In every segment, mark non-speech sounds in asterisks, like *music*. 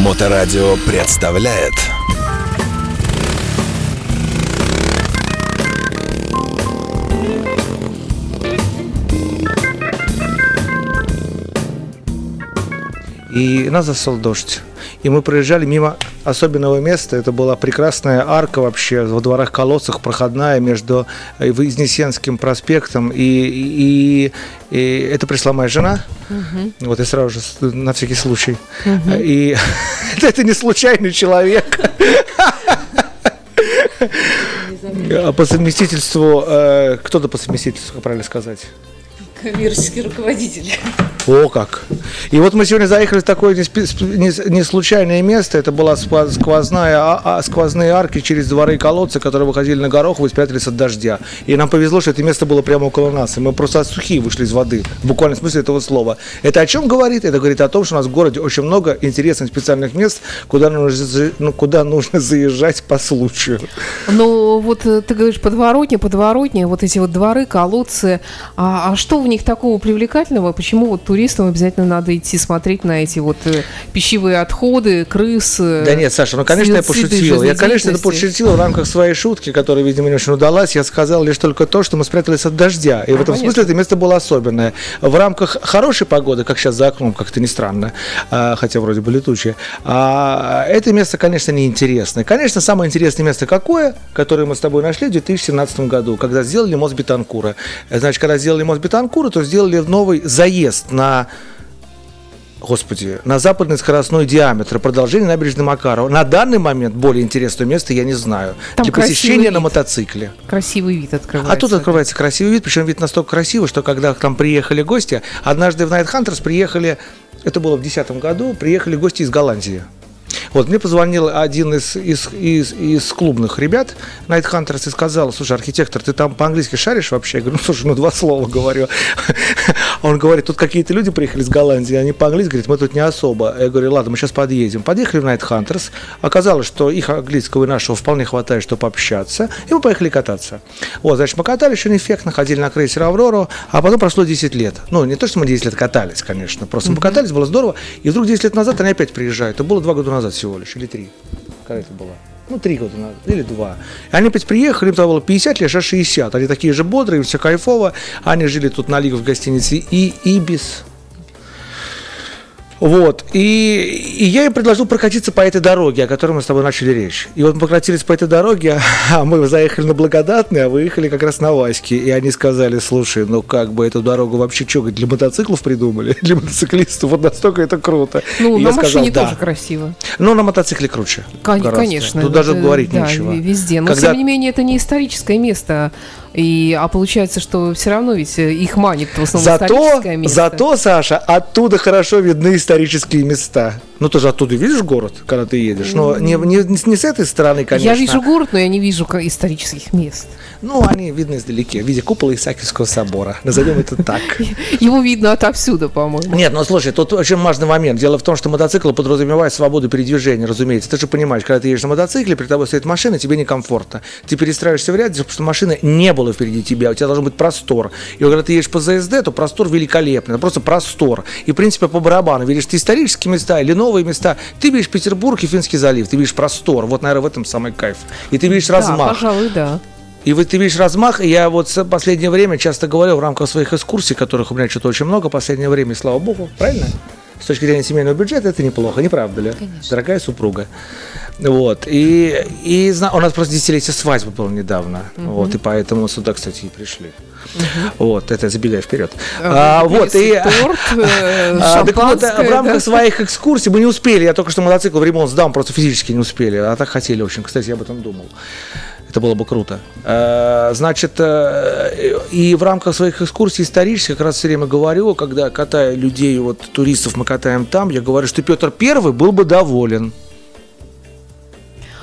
Моторадио представляет И нас застал дождь. И мы проезжали мимо особенного места. Это была прекрасная арка вообще во дворах колодцах, проходная между э, Вознесенским проспектом. И, и, и это пришла моя жена. Вот и сразу же, на всякий случай. И *laughs* это не случайный человек. А По совместительству, э, кто-то по совместительству, как правильно сказать? Коммерческий руководитель. О, как. И вот мы сегодня заехали в такое не, случайное место. Это была сквозная, а- а- сквозные арки через дворы и колодцы, которые выходили на Горохову и спрятались от дождя. И нам повезло, что это место было прямо около нас. И мы просто сухие вышли из воды, в буквальном смысле этого слова. Это о чем говорит? Это говорит о том, что у нас в городе очень много интересных специальных мест, куда нужно, ну, куда нужно заезжать по случаю. Ну, вот э, ты говоришь подворотня, подворотня, вот эти вот дворы, колодцы. А, а что в них такого привлекательного? Почему вот туристам обязательно надо идти смотреть на эти вот э, пищевые отходы, крысы? Да нет, Саша, ну конечно я пошутил. Я, конечно, это пошутил в рамках своей шутки, которая, видимо, не очень удалась. Я сказал лишь только то, что мы спрятались от дождя. И в этом смысле это место было особенное. В рамках хорошей погоды, как сейчас за окном, как-то не странно, а, хотя вроде бы летучее, а, это место, конечно, неинтересное. Конечно, самое интересное место какое, которое мы с тобой нашли в 2017 году, когда сделали мост Бетанкура. Значит, когда сделали мост Бетанкура, то сделали новый заезд на Господи, на западный скоростной диаметр, продолжение набережной Макарова. На данный момент более интересное место я не знаю. Там Для посещения вид. на мотоцикле. Красивый вид открывается. А тут открывается красивый вид, причем вид настолько красивый, что когда к нам приехали гости, однажды в Night Hunters приехали, это было в 2010 году, приехали гости из Голландии. Вот, мне позвонил один из, из, из, из клубных ребят, Night Hunters, и сказал, слушай, архитектор, ты там по-английски шаришь вообще? Я говорю, ну, слушай, ну, два слова говорю. Он говорит, тут какие-то люди приехали из Голландии, они по-английски говорят, мы тут не особо. Я говорю, ладно, мы сейчас подъедем. Подъехали в Night Hunters, оказалось, что их английского и нашего вполне хватает, чтобы общаться, и мы поехали кататься. Вот, значит, мы катались очень эффектно, ходили на крейсер Аврору, а потом прошло 10 лет. Ну, не то, что мы 10 лет катались, конечно, просто мы покатались, было здорово, и вдруг 10 лет назад они опять приезжают. Это было два года назад всего лишь, или три. Когда это было? Ну, три года назад, или два. И они опять приехали, им тогда было 50 лет, сейчас 60. Они такие же бодрые, все кайфово. Они жили тут на Лигу в гостинице и Ибис. Вот. И, и я им предложил прокатиться по этой дороге, о которой мы с тобой начали речь. И вот мы прокатились по этой дороге, *laughs* а мы заехали на Благодатный, а выехали как раз на Ваське. И они сказали, слушай, ну как бы эту дорогу вообще что, для мотоциклов придумали? *laughs* Для мотоциклистов? Вот настолько это круто. Ну, И на я сказал, машине «Да». тоже красиво. Ну, на мотоцикле круче. Кон- гораздо. Конечно. Тут даже говорить да, нечего. Везде. Но Когда- тем не менее это не историческое место. И, а получается, что все равно ведь э, их манит в основном Зато, историческое место. зато, Саша, оттуда хорошо видны исторические места. Ну, ты же оттуда видишь город, когда ты едешь. Но не, не, не с этой стороны, конечно. Я вижу город, но я не вижу исторических мест. Ну, они видны издалеке, в виде купола Исаакиевского собора. Назовем это так. *laughs* Его видно отовсюду, по-моему. Нет, ну слушай, тут очень важный момент. Дело в том, что мотоцикл подразумевает свободу передвижения, разумеется. Ты же понимаешь, когда ты едешь на мотоцикле, перед тобой стоит машина, тебе некомфортно. Ты перестраиваешься в ряд, потому что машины не было впереди тебя, у тебя должен быть простор. И когда ты едешь по ЗСД, то простор великолепный, это просто простор. И, в принципе, по барабану, видишь ты исторические места или новые места, ты видишь Петербург и Финский залив, ты видишь простор. Вот, наверное, в этом самый кайф. И ты видишь Да, размах. пожалуй, да. И вот ты видишь размах, и я вот в последнее время часто говорю в рамках своих экскурсий, которых у меня что-то очень много в последнее время, и слава богу, правильно? С точки зрения семейного бюджета это неплохо, не правда ли? Дорогая супруга. Вот. И, и у нас просто десятилетие свадьбы было недавно. Вот, и поэтому сюда, кстати, и пришли. Вот, это забегая вперед. А, вот, и, торт, *laughs* э, а, так вот, шампанское, в рамках своих экскурсий мы не успели. Я только что мотоцикл в ремонт сдам, просто физически не успели. А так хотели очень. Кстати, я об этом думал. Это было бы круто. Э, Значит, э, и в рамках своих экскурсий исторических, как раз все время говорю, когда катаю людей, вот туристов мы катаем там, я говорю, что Петр Первый был бы доволен.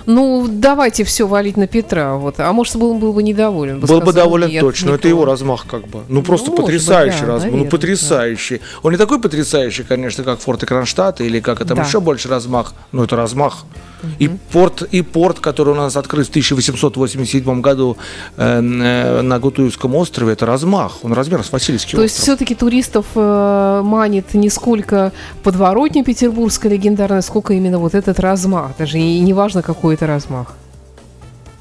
Ну, давайте все валить на Петра. Вот. А может, был, был бы недоволен. Был бы сказал, доволен нет, точно. не Это его размах как бы. Ну просто быть, потрясающий да, размах. наверное, ну потрясающий. Он не такой потрясающий, конечно, как Форт Кронштадт или как это Да. еще больше размах. Но это размах. И порт, и порт, который у нас открыт в 1887 году э, э, на Гутуевском острове, это размах. Он размер с Васильевский То есть остров. все-таки туристов э, манит не сколько подворотня петербургская легендарная, сколько именно вот этот размах. Даже и не важно, какой это размах.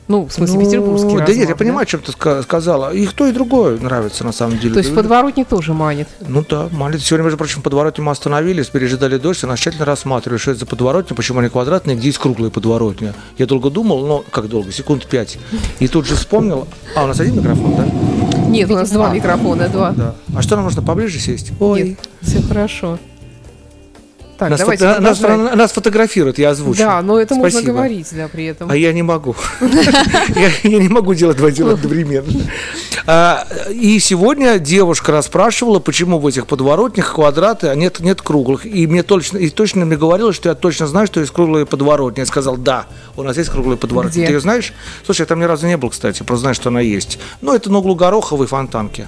Ну, в смысле, Ну, петербургский Да размах. нет, я понимаю, чем ты ска- сказала. И то, и другое нравится на самом деле. То есть Да, подворотник тоже манит. Ну да, молитва. Сегодня, между прочим, подворотни мы остановились, пережидали дождь, и нас тщательно рассматривали, что это за подворотни, почему они квадратные, где есть круглые подворотни. Я долго думал, ну, как долго, секунд пять. И тут же вспомнил, а, у нас один микрофон, да? Нет, у нас два микрофона, два. Да. А что, нам нужно поближе сесть? Нет, все хорошо. Так, Нас, давайте фото- нас, нас фотографируют, я озвучу. Да, но это можно Спасибо. говорить, да, при этом. А я не могу. *laughs* *laughs* Я не могу делать два дела одновременно. А, И сегодня девушка расспрашивала, почему в этих подворотнях квадраты, а нет, нет круглых. И мне точно, и точно мне говорила, что я точно знаю, что есть круглые подворотни. Я сказал, да, у нас есть круглые подворотни. Ты ее знаешь? Слушай, я там ни разу не был, кстати, просто знаю, что она есть. Ну, это на углу Гороховой фонтанки.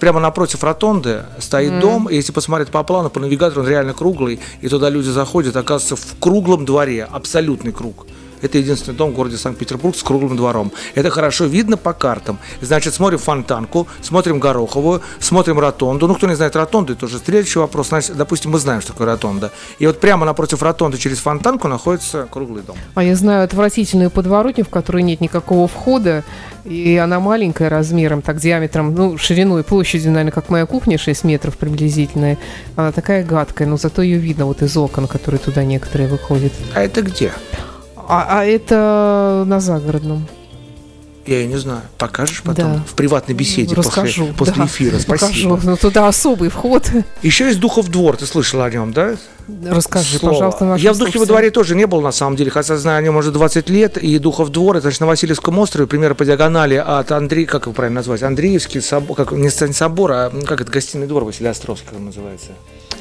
Прямо напротив ротонды стоит дом, и если посмотреть по плану, по навигатору, он реально круглый, и туда люди заходят, оказывается, в круглом дворе, абсолютный круг. Это единственный дом в городе Санкт-Петербург с круглым двором. Это хорошо видно по картам. Значит, смотрим Фонтанку, смотрим Гороховую, смотрим Ротонду. Ну, кто не знает Ротонду, это уже следующий вопрос. Значит, допустим, мы знаем, что такое Ротонда. И вот прямо напротив Ротонды через Фонтанку находится круглый дом. А я знаю отвратительную подворотню, в которой нет никакого входа, и она маленькая размером, так диаметром, ну, шириной, площадью, наверное, как моя кухня, 6 метров приблизительная. Она такая гадкая, но зато ее видно вот из окон, которые туда некоторые выходят. А это где? А, а это на загородном. Я не знаю. Покажешь потом? Да. В приватной беседе Расскажу. после, после да, эфира. Спасибо. Покажу. Ну, туда особый вход. Еще есть Духов двор, ты слышал о нем, да? Расскажи, Слово. пожалуйста, Я в Духове слушателям. дворе тоже не был, на самом деле, хотя знаю о нем уже 20 лет. И Духов двор, это значит, на Васильевском острове, примерно по диагонали от Андрей, как его правильно назвать, Андреевский собор, как, не собор, а м, как это, гостиный двор Василия Островского называется.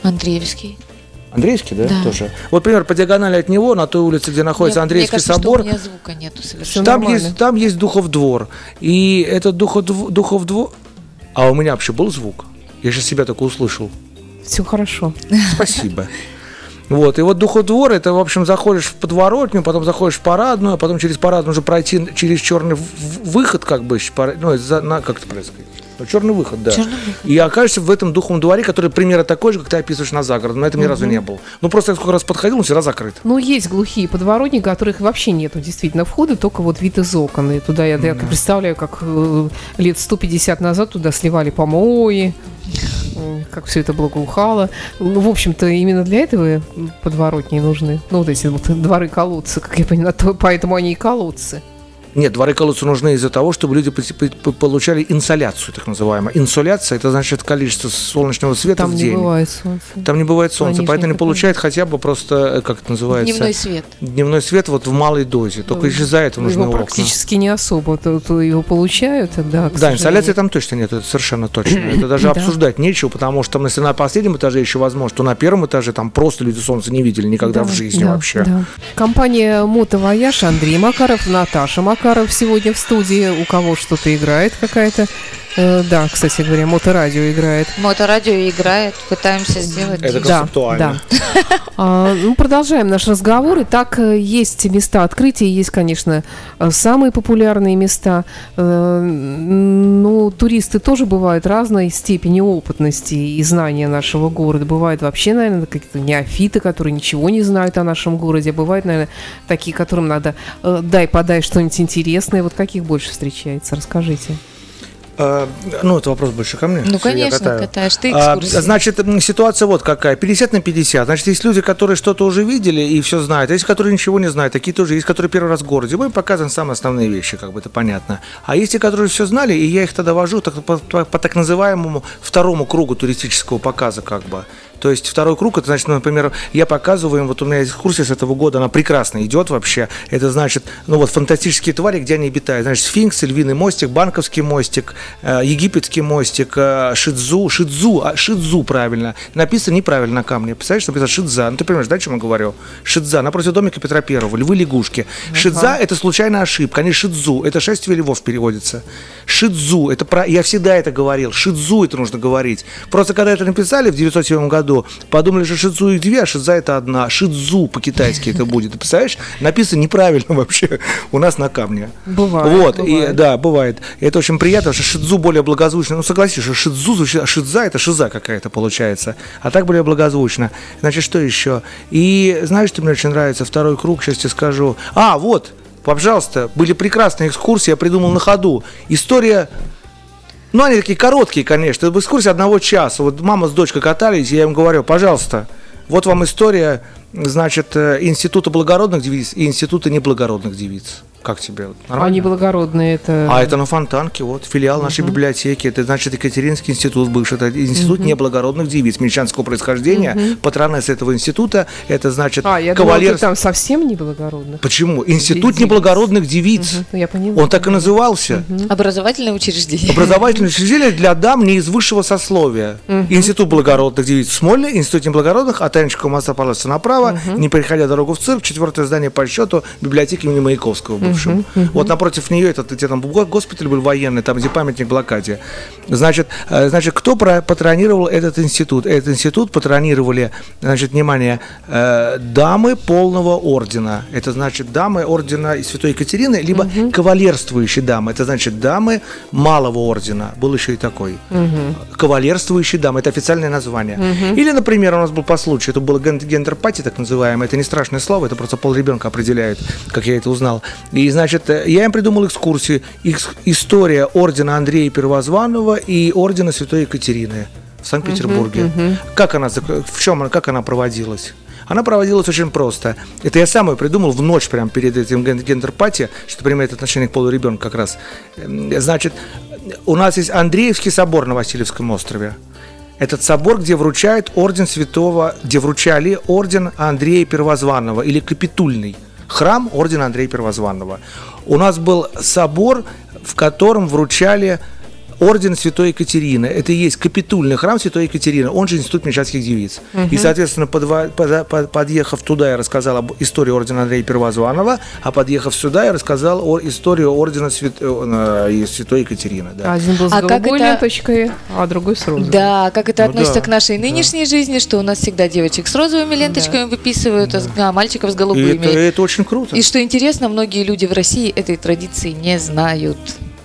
Андреевский. Андреевский, да, Да. тоже? Вот, примерно, по диагонали от него, на той улице, где находится Мне- Андреевский мне кажется, собор, Что у меня звука нету совершенно. там нормально. есть, там есть Духов двор. И этот Духов, Духов двор... А у меня вообще был звук? Я сейчас себя только услышал. Все хорошо. Спасибо. Вот, и вот Духодвор, это, в общем, заходишь в подворотню, потом заходишь в парадную, а потом через парадную уже пройти через черный выход, как бы, ну, на, как это? Ну, черный выход, да. Черный выход. И окажешься в этом духовом дворе, который примерно такой же, как ты описываешь на загородном. На этом ни разу не был. Ну, просто я сколько раз подходил, он всегда закрыт. Ну, есть глухие подворотни, которых вообще нету действительно входа, только вот вид из окон. И туда я, я представляю, как э, лет 150 назад туда сливали помои, э, как все это благоухало. Ну, в общем-то, именно для этого подворотни нужны. Ну, вот эти вот дворы-колодцы, как я понимаю, то- поэтому они и колодцы. Нет, дворы колодцы нужны из-за того, чтобы люди получали инсоляцию, так называемую. Инсоляция – это значит количество солнечного света Там в не день. бывает солнца. Там не бывает солнца, нижних поэтому они этажах. получают хотя бы просто, э, как это называется? Дневной свет. Дневной свет вот в малой дозе. Только исчезает, этого нужны Его окна. практически не особо. То, то его получают, да, к Да, инсталляции там точно нет, это совершенно точно. *clears throat* Это даже Да. обсуждать нечего, потому что там, если на последнем этаже еще возможно, то на первом этаже там просто люди солнца не видели никогда Да, в жизни да, вообще. да. Компания Мотовояж, Андрей Макаров, Наташа Макаров сегодня в студии. У кого что-то играет какая-то. Э, да, кстати говоря, моторадио играет. Моторадио играет, пытаемся сделать. Это диджей. Да, концептуально. да. *laughs* А, ну, продолжаем наш разговор. Итак, э, есть места открытия, есть, конечно, э, самые популярные места. Э, Ну, туристы тоже бывают разной степени опытности и знания нашего города. Бывают вообще, наверное, какие-то неофиты, которые ничего не знают о нашем городе. А бывают, наверное, такие, которым надо дай-подай что-нибудь интересное. Вот каких больше встречается? Расскажите. А, ну, это вопрос больше ко мне. Ну, конечно, катаешь. Ты А, экскурсии. значит, ситуация вот какая. 50 на 50. Значит, есть люди, которые что-то уже видели и все знают. А есть, которые ничего не знают. Такие тоже есть, которые первый раз в городе. Мы им показываем самые основные вещи, как бы это понятно. А есть те, которые все знали, и я их тогда вожу так, по, по- по так называемому второму кругу туристического показа, как бы. То есть второй круг, это значит, например, я показываю им, вот у меня экскурсия с этого года, она прекрасно идет вообще. Это значит, ну вот фантастические твари, где они обитают. Значит, сфинкс, львиный мостик, банковский мостик, э, египетский мостик, э, шидзу, шидзу, а, шидзу правильно. Написано неправильно на камне. Представляешь, написано шидза. Ну ты понимаешь, да, о чем я говорю? Шидза, напротив домика Петра Первого, львы-лягушки. Шидза – это случайная ошибка, они шидзу, это шествие львов переводится. Шидзу, это про... я всегда это говорил, шидзу это нужно говорить. Просто когда это написали в 907 году, подумали, что шидзу их две, а шидза это одна. Шидзу по-китайски это будет. Ты представляешь? Написано неправильно *laughs* вообще у нас на камне. Бывает, Вот, бывает. и да, бывает. И это очень приятно, что шидзу более благозвучно. Ну, согласись, что шидзу звучит, а шидза это шиза какая-то получается. А так более благозвучно. Значит, что еще? И знаешь, что мне очень нравится? Второй круг, сейчас тебе скажу. А, вот, пожалуйста, были прекрасные экскурсии, я придумал на ходу. История ну, они такие короткие, конечно. Это экскурсия одного часа. Вот мама с дочкой катались, я им говорю, пожалуйста, вот вам история, значит, э, Института благородных девиц и Института неблагородных девиц. Как тебе? Нормально? Они благородные, это... А это на Фонтанке, вот, филиал нашей библиотеки. Это, значит, Екатеринский институт бывший. Это институт неблагородных девиц мещанского происхождения. Патронесс этого института, это, значит, А, я думала, кавалер... ты там совсем неблагородных. Почему? Институт Девиц. неблагородных девиц. Ну, я поняла. Он так и назывался. Образовательное учреждение. Образовательное *laughs* учреждение для дам не из высшего сословия. Институт благородных девиц в Смоле, Институт неблагородных, от Танечкова моста направо, не переходя дорогу в цирк, четвертое здание по счету библиотеки имени Маяковского бывшего. Вот напротив нее этот где там го- госпиталь был военный, там где памятник блокаде. Значит, э, значит, кто про- патронировал этот институт? Этот институт патронировали, значит, внимание, э, дамы полного ордена. Это значит дамы ордена Святой Екатерины, либо кавалерствующие дамы. Это значит дамы малого ордена. Был еще и такой. Кавалерствующие дамы. Это официальное название. Или, например, у нас был по случаю, это было ген- gender party, так называемое. Это не страшное слово, это просто пол ребенка определяет, как я это узнал. И, значит, э, я им придумал экскурсии. Экс- история ордена Андрея Первозванного и ордена Святой Екатерины в Санкт-Петербурге. Как она, в чем она, как она проводилась? Она проводилась очень просто. Это я сам ее придумал в ночь, прямо перед этим ген- gender party, что принимает отношение к полу ребенка как раз. Эм, Значит, у нас есть Андреевский собор на Васильевском острове. Этот собор, где вручают орден святого, где вручали орден Андрея Первозванного или капитульный храм ордена Андрея Первозванного. У нас был собор, в котором вручали орден Святой Екатерины. Это и есть капитульный храм Святой Екатерины, он же Институт мещанских девиц. И, соответственно, подва- пода- под- подъехав туда, я рассказал об истории ордена Андрея Первозванного, а подъехав сюда, я рассказал о историю ордена Свят- э, э, Святой Екатерины. Да. Один был с А как голубой это- ленточкой, а другой с розовой. Да, как это Ну относится да, к нашей нынешней жизни, что у нас всегда девочек с розовыми ленточками выписывают, а с- а мальчиков с И голубыми. это, это очень круто. И что интересно, многие люди в России этой традиции не знают.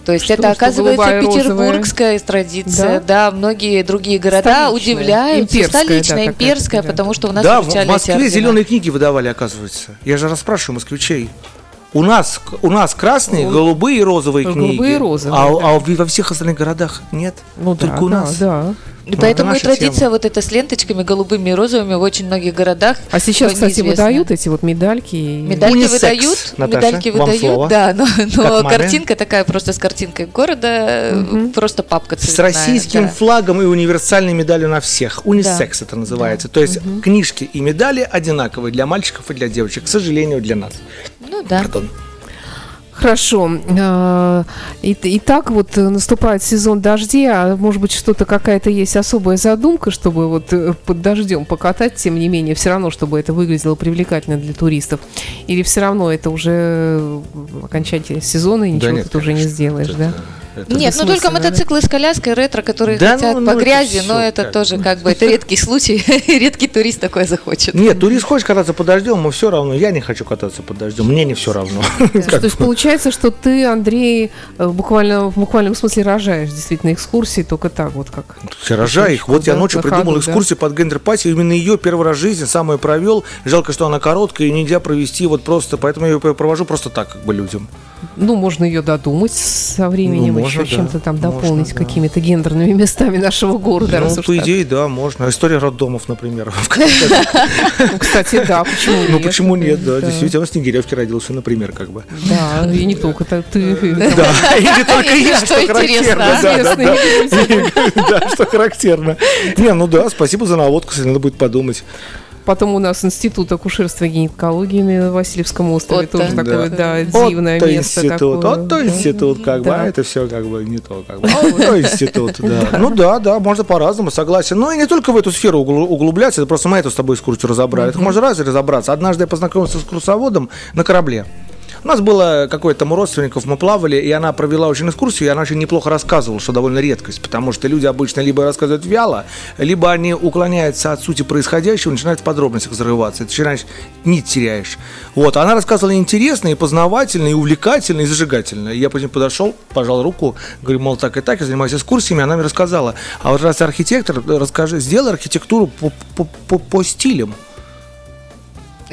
То есть Что, это, оказывается, и розовая? петербургская традиция. Да? Да? многие другие города Столичная, удивляются. имперская, да, Столичная, какая-то, имперская, да. потому что у нас да, в, Москве зеленые книги выдавали, оказывается. Я же расспрашиваю москвичей. У нас, у нас красные, голубые и розовые книги. Ну, голубые и розовые, А, да. а в- во всех остальных городах нет. Ну да, Только у да, нас. да. И поэтому и традиция тема. вот эта с ленточками голубыми и розовыми в очень многих городах. А сейчас, кстати, неизвестна. выдают эти вот медальки. и- Медальки Унисекс, выдают, Наташа, медальки вам выдают, слово. да, но, но картинка такая просто с картинкой города, э, просто папка С цветная. российским да. флагом и универсальной медалью на всех. Унисекс это называется. То есть книжки и медали одинаковые для мальчиков и для девочек. К сожалению, для нас. Ну да. Пардон. Хорошо. А, И, и так вот э, наступает сезон дождей, а может быть что-то какая-то есть особая задумка, чтобы вот э, под дождем покатать, тем не менее, все равно, чтобы это выглядело привлекательно для туристов. Или все равно это уже э, окончание сезона, и Да ничего нет, ты уже не конечно. сделаешь, Это- да? Это- Нет, Это ну только мотоциклы с коляской, ретро, которые Да, хотят ну, ну, по это грязи, всё но это как тоже как бы это редкий случай, *laughs* редкий турист такое захочет. Нет, турист хочет кататься под дождем, ему все равно. Я не хочу кататься под дождем, мне не все равно. *laughs* То есть получается, что ты, Андрей, э, буквально в буквальном смысле рожаешь действительно экскурсии только так вот как. Я рожаю их. Вот я ночью придумал экскурсию под gender party. Именно ее первый раз в жизни самую провел. Жалко, что она короткая и нельзя провести вот просто. Поэтому я ее провожу просто так, как бы людям. Ну, можно ее додумать со Ну, временем. Можно, еще да, чем-то там можно, дополнить да. какими-то гендерными местами нашего города. Ну, по так. идее, да, можно. История роддомов, например. *laughs* Ну, кстати, да, почему нет? Ну, почему нет, да, действительно, в Снегиревке родился, например, как бы. Да, и не только ты. Да, и не только *laughs* я, Что характерно. *laughs* да, что характерно. Не, ну да, спасибо за наводку, кстати, надо будет подумать. Потом у нас институт акушерства и гинекологии на Васильевском острове Вот тоже так. такое, Да. да, дивное Вот то место институт, такое. вот то Да. институт, как бы, Да. а это все как бы не то, как бы. Вот то институт, да. Ну да, да, можно по-разному, согласен. Ну и не только в эту сферу угл- углубляться, это просто мы эту с тобой экскурсию разобрали. Это можно раз разобраться. Однажды я познакомился с экскурсоводом на корабле. У нас было какое-то там у родственников, мы плавали, и она провела очень экскурсию, и она очень неплохо рассказывала, что довольно редкость, потому что люди обычно либо рассказывают вяло, либо они уклоняются от сути происходящего, начинают в подробностях зарываться, и ты начинаешь, нить теряешь. Вот, она рассказывала интересно, и познавательно, и увлекательно, и зажигательно. И я потом подошел, пожал руку, говорю, мол, так и так, я занимаюсь экскурсиями, она мне рассказала, а вот раз архитектор, расскажи, сделай архитектуру по, по, по, по стилям.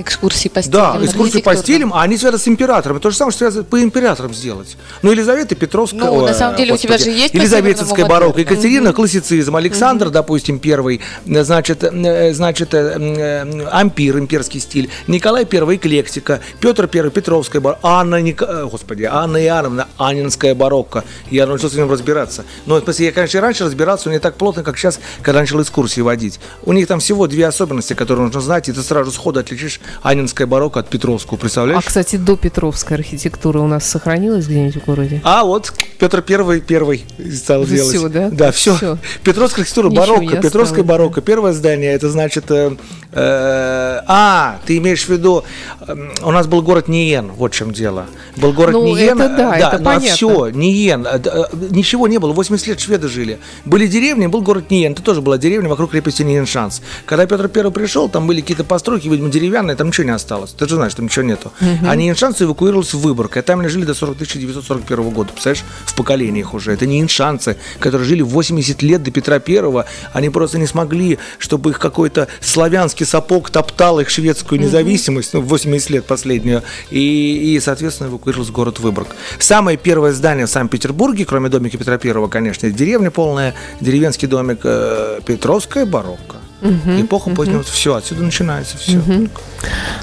Экскурсии по стилям. Да, экскурсию по стилям, а они связаны с императором. То же самое, что связано по императорам сделать. Ну, Елизавета Петровская. Ну, на ой, самом деле у тебя господи, же есть Елизаветинская барокко. Екатерина, классицизм, Александр, допустим, первый, э, значит, э, значит, э, э, ампир, имперский стиль, Николай первый, эклектика, Петр первый, Петровская барокко, Анна, э, господи, Анна Иоанновна, Анинская барокко. Я научился в нем разбираться. Но, в смысле, я, конечно, и раньше разбирался, но не так плотно, как сейчас, когда начал экскурсии водить. У них там всего две особенности, которые нужно знать, и ты сразу сходу отличишь Анинское барокко от Петровского, А, представляешь? кстати, до Петровской архитектура у нас сохранилась где-нибудь в городе? А вот Петр Первый первый стал Уже делать. всё, да? Да, все. Всё. Петровская архитектура Ничего барокко. Петровская барокко. Первое здание, это значит... э, э, а, ты имеешь в виду... э, у нас был город Ниен, вот в чем дело. Был город Ну, Ниен. это да, это понятно. все, Ниен. э, э, ничего не было. 80 лет шведы жили. Были деревни, был город Ниен. Это тоже была деревня вокруг крепости Ниен-Шанс. Когда Петр Первый пришел, там были какие-то постройки, видимо, деревянные, там ничего не осталось. Ты же знаешь, там ничего нету. А Ниен-Шанс эвакуировался в Выборг. И там они жили до 40 1941 года. Представляешь, в поколениях уже. Это ниеншанцы, которые жили 80 лет до Петра Первого. Они просто не смогли, чтобы их какой-то славянский сапог топтал их шведскую независимость, ну, 80 лет последнюю. И, и, соответственно, эвакуировался в город Выборг. Самое первое здание в Санкт-Петербурге, кроме домика Петра Первого, конечно, деревня полная, деревенский домик э, Петровская барокко. Эпоха позднего, все, отсюда начинается все.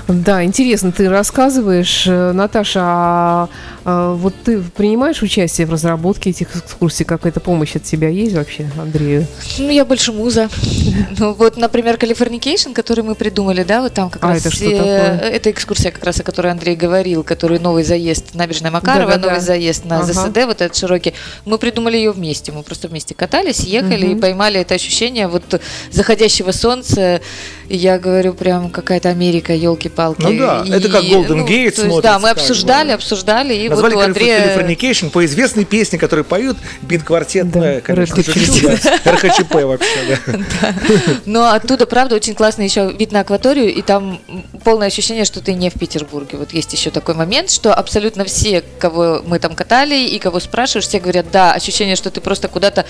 Да, интересно, ты рассказываешь, э, Наташа, а, а, вот ты принимаешь участие в разработке этих экскурсий? Какая-то помощь от тебя есть вообще, Андрею? Ну, я больше муза. *laughs* Ну, вот, например, Californication, который мы придумали, да, вот там как А, раз... это что э, такое? Это экскурсия, как раз, о которой Андрей говорил, который новый заезд, набережная Макарова, Да-да-да. новый заезд на Ага. ЗСД, вот этот широкий. Мы придумали ее вместе, мы просто вместе катались, ехали и поймали это ощущение вот заходящего солнца. И я говорю, прям какая-то Америка, елки-палки. Ну да, это как Golden Gate то есть, смотрится, Да, мы как бы. обсуждали, обсуждали, и Назвали вот у Андрея... Californication по известной песне, которую поют бит-квартет, Да, конечно. РХЧП вообще, *laughs* да. Но оттуда, правда, очень классный еще вид на акваторию, и там полное ощущение, что ты не в Петербурге. Вот есть еще такой момент, что абсолютно все, кого мы там катали и кого спрашиваешь, все говорят, да, ощущение, что ты просто куда-то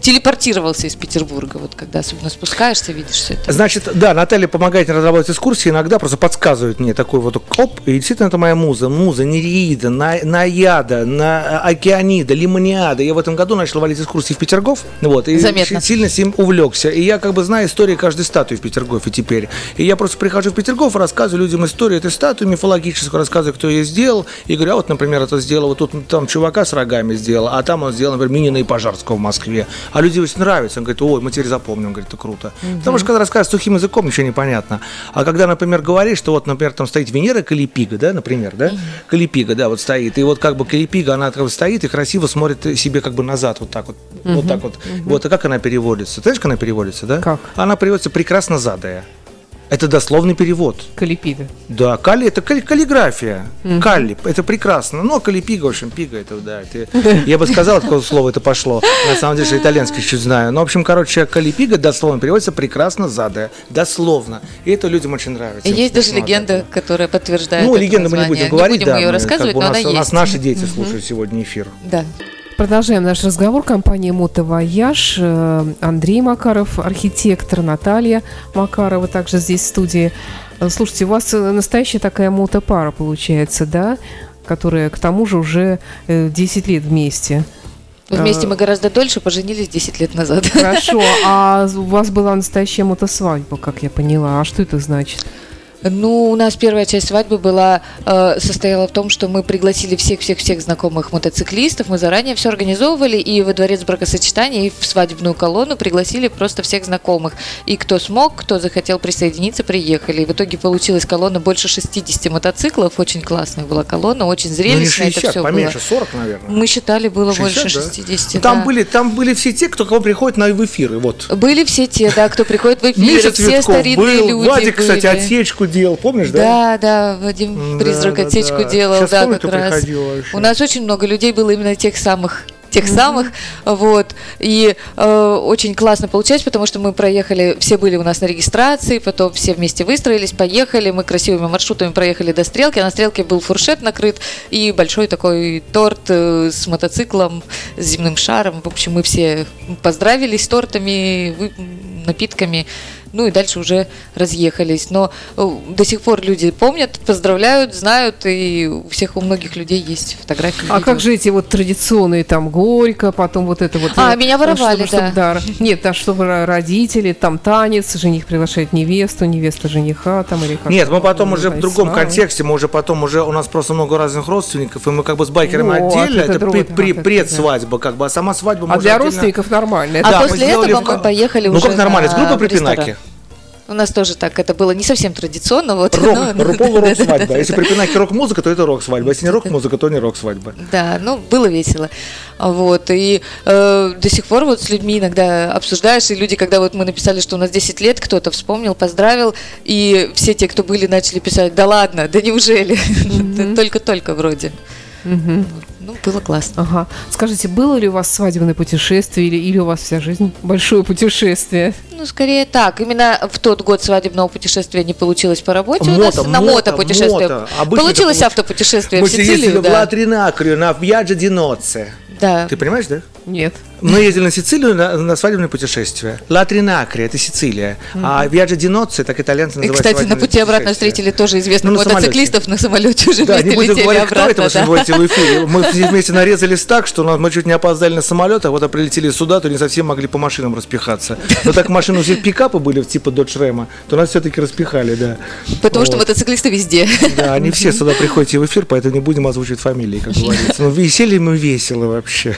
телепортировался из Петербурга. Вот когда особенно спускаешься, видишь все это. Значит, да, Наталья помогает мне разрабатывать экскурсии, иногда просто подсказывает мне такой вот оп, и действительно это моя муза, муза Нереида, На- Наяда, на Океанида, Лимониада. Я в этом году начал валить экскурсии в Петергоф, вот, и Заметно. сильно с ним увлекся. И я как бы знаю историю каждой статуи в Петергофе теперь. И я просто прихожу в Петергоф, рассказываю людям историю этой статуи мифологическую, рассказываю, кто ее сделал, и говорю, а вот, например, это сделал, вот тут там чувака с рогами сделал, а там он сделал, например, Минина и Пожарского в Москве. А люди очень нравится. Он говорит, ой, мы теперь запомним. Он говорит, это круто. Потому что когда рассказываешь сухим языком, ничего не понятно. А когда, например, говоришь, что вот, например, там стоит Венера Калипига, да, например, да, Калипига, да, вот стоит, и вот как бы Калипига, она как бы стоит и красиво смотрит себе как бы назад, вот так вот, вот так вот. Вот, и как она переводится? Ты знаешь, как она переводится, да? Как? Она переводится прекрасно задая. Это дословный перевод. Калипида. Да, кали это кали- каллиграфия. Калли, это прекрасно. Но калипига, в общем, пига, это, да, это, я бы сказал, от какого слова это пошло. На самом деле, что итальянский чуть знаю. Но, в общем, короче, калипига дословно переводится прекрасно задая. Дословно. И это людям очень нравится. Есть даже легенда, которая подтверждает Ну, это легенду мы не будем говорить, будем да. ее мы, рассказывать, как бы, но у, нас, она у нас есть. наши дети слушают сегодня эфир. Да. Продолжаем наш разговор. Компания «Мотовояж». Э, Андрей Макаров, архитектор, Наталья Макарова также здесь в студии. Э, Слушайте, у вас э, настоящая такая мотопара получается, да? Которая, к тому же, уже э, 10 лет вместе. Вместе А. мы гораздо дольше, поженились 10 лет назад. Хорошо, *laughs* а у вас была настоящая мотосвадьба, как я поняла. А что это значит? Ну, у нас первая часть свадьбы была э, состояла в том, что мы пригласили всех-всех-всех знакомых мотоциклистов, мы заранее все организовывали, и во дворец бракосочетания, и в свадебную колонну пригласили просто всех знакомых. И кто смог, кто захотел присоединиться, приехали. И в итоге получилась колонна больше 60 мотоциклов, очень классная была колонна, очень Ну, зрелищная это 60, все поменьше, было. 40, наверное. Мы считали, было 60, больше да? 60. Ну, Там, да. были, там были все те, кто кого приходит на в эфиры. Вот. Были все те, да, кто приходит в эфир, Миша все старинные был, люди Владик, кстати, были. отсечку делал, помнишь, да? Да, да, Вадим Призрак да, отсечку да. делал, Сейчас да, помню, как раз. вообще. У нас очень много людей было именно тех самых тех самых, вот, и э, очень классно получилось, потому что мы проехали, все были у нас на регистрации, потом все вместе выстроились, поехали, мы красивыми маршрутами проехали до стрелки, а на стрелке был фуршет накрыт и большой такой торт э, с мотоциклом, с земным шаром, в общем, мы все поздравились с тортами, вы- напитками, ну и дальше уже разъехались. Но э, до сих пор люди помнят, поздравляют, знают, и у всех, у многих людей есть фотографии. А видео. как же эти вот традиционные, там, горько, потом вот это вот... А, э, меня воровали, чтобы- чтобы, да. Нет, а чтобы ро- родители, там танец, жених приглашает невесту, невеста жениха, там, или как Нет, мы потом уже в другом контексте, мы уже потом уже у нас просто много разных родственников, и мы как бы с байкерами Вот, отдельно, это это, при, при- да, предсвадьба, как бы, а сама свадьба мы А для отдельно- родственников нормально. А Да, после этого мы поехали ну, уже как нормально, с ресторан. припинаки. У нас тоже так, это было не совсем традиционно. Вот, Рок, но- рок, полурок *laughs* свадьба. Если при пинаке рок-музыка, то это рок-свадьба. Если не рок-музыка, то не рок-свадьба. Да, ну, было весело. Вот, и э, до сих пор вот с людьми иногда обсуждаешь, и люди, когда вот мы написали, что у нас 10 лет, кто-то вспомнил, поздравил, и все те, кто были, начали писать, да ладно, да неужели? *laughs* Только-только вроде. Мгм. Ну, было классно. Ага. Скажите, было ли у вас свадебное путешествие или, или у вас вся жизнь большое путешествие? Ну, скорее так. Именно в тот год свадебного путешествия не получилось по работе у Мото, нас. На мото, мотопутешествие. мото. Обычно Получилось это получ- автопутешествие Мы в Сицилию, в да. Латринакрию на Вьяджа ди Ноце. Да. Ты понимаешь, да? Нет. Мы ездили на Сицилию на, на свадебное путешествие. Латринакрия – это Сицилия. А Вьяджа ди Ноце, так итальянцы И, называют кстати, на пути обратно встретили тоже известных Ну, мотоциклистов на самолете уже Да, не вместе будем летели говорить, кто это, обратно. да. будете в эфире. Мы все вместе нарезались так, что у нас- мы чуть не опоздали на самолет, а вот а прилетели сюда, то не совсем могли по машинам распихаться. Но так машины у всех пикапы были, типа Dodge Ram, то нас все-таки распихали, да. Потому что Вот. мотоциклисты везде. Да, они все сюда приходите в эфир, поэтому не будем озвучивать фамилии, как говорится. Но веселье мы весело вообще.